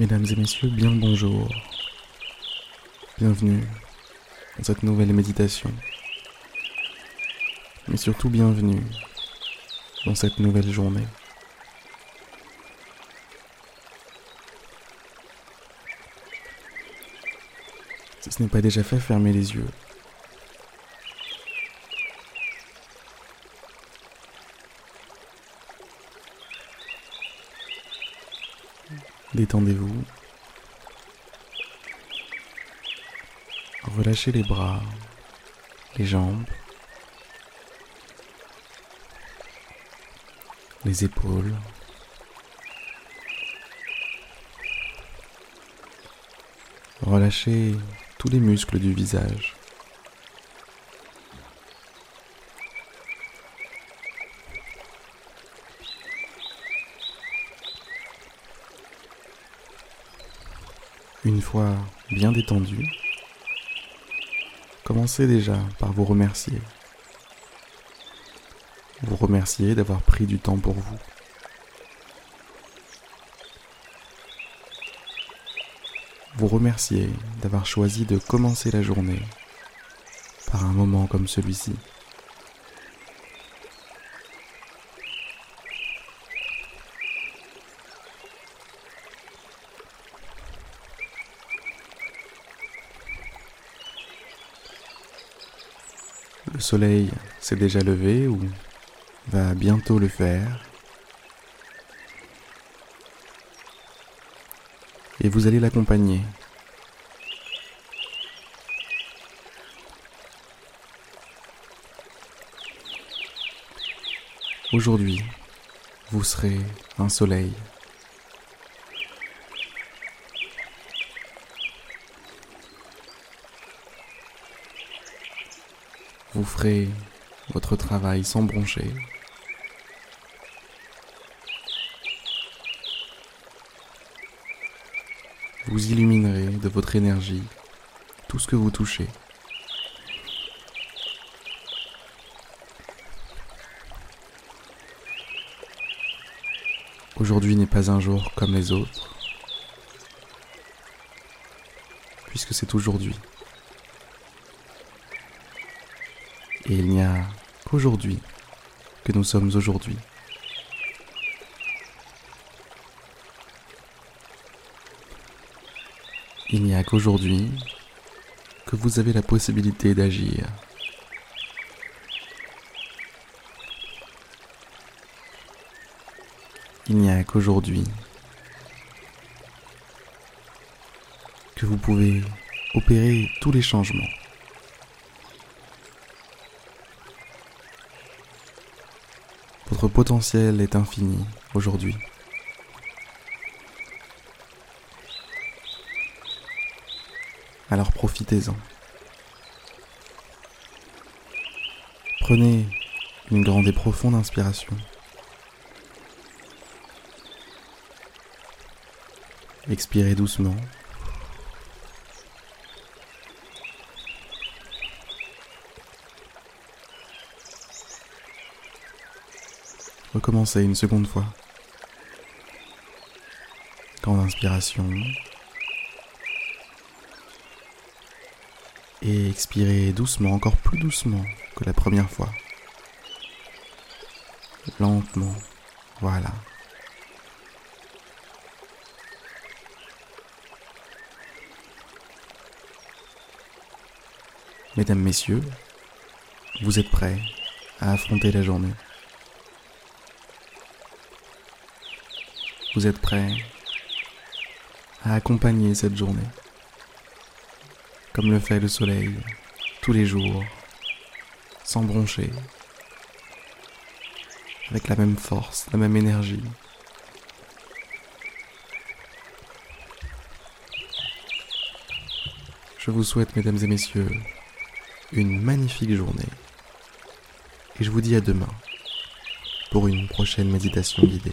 Mesdames et messieurs, bien bonjour. Bienvenue dans cette nouvelle méditation. Mais surtout bienvenue dans cette nouvelle journée. Si ce n'est pas déjà fait, fermez les yeux. Détendez-vous. Relâchez les bras, les jambes, les épaules. Relâchez tous les muscles du visage. Une fois bien détendu, commencez déjà par vous remercier. Vous remercier d'avoir pris du temps pour vous. Vous remercier d'avoir choisi de commencer la journée par un moment comme celui-ci. Le soleil s'est déjà levé ou va bientôt le faire. Et vous allez l'accompagner. Aujourd'hui, vous serez un soleil. Vous ferez votre travail sans broncher. Vous illuminerez de votre énergie tout ce que vous touchez. Aujourd'hui n'est pas un jour comme les autres, puisque c'est aujourd'hui. Et il n'y a qu'aujourd'hui que nous sommes aujourd'hui. Il n'y a qu'aujourd'hui que vous avez la possibilité d'agir. Il n'y a qu'aujourd'hui que vous pouvez opérer tous les changements. Votre potentiel est infini aujourd'hui. Alors profitez-en. Prenez une grande et profonde inspiration. Expirez doucement. Recommencez une seconde fois. Grande inspiration. Et expirez doucement, encore plus doucement que la première fois. Lentement. Voilà. Mesdames, Messieurs, vous êtes prêts à affronter la journée. Vous êtes prêts à accompagner cette journée, comme le fait le soleil tous les jours, sans broncher, avec la même force, la même énergie. Je vous souhaite, mesdames et messieurs, une magnifique journée. Et je vous dis à demain pour une prochaine méditation guidée.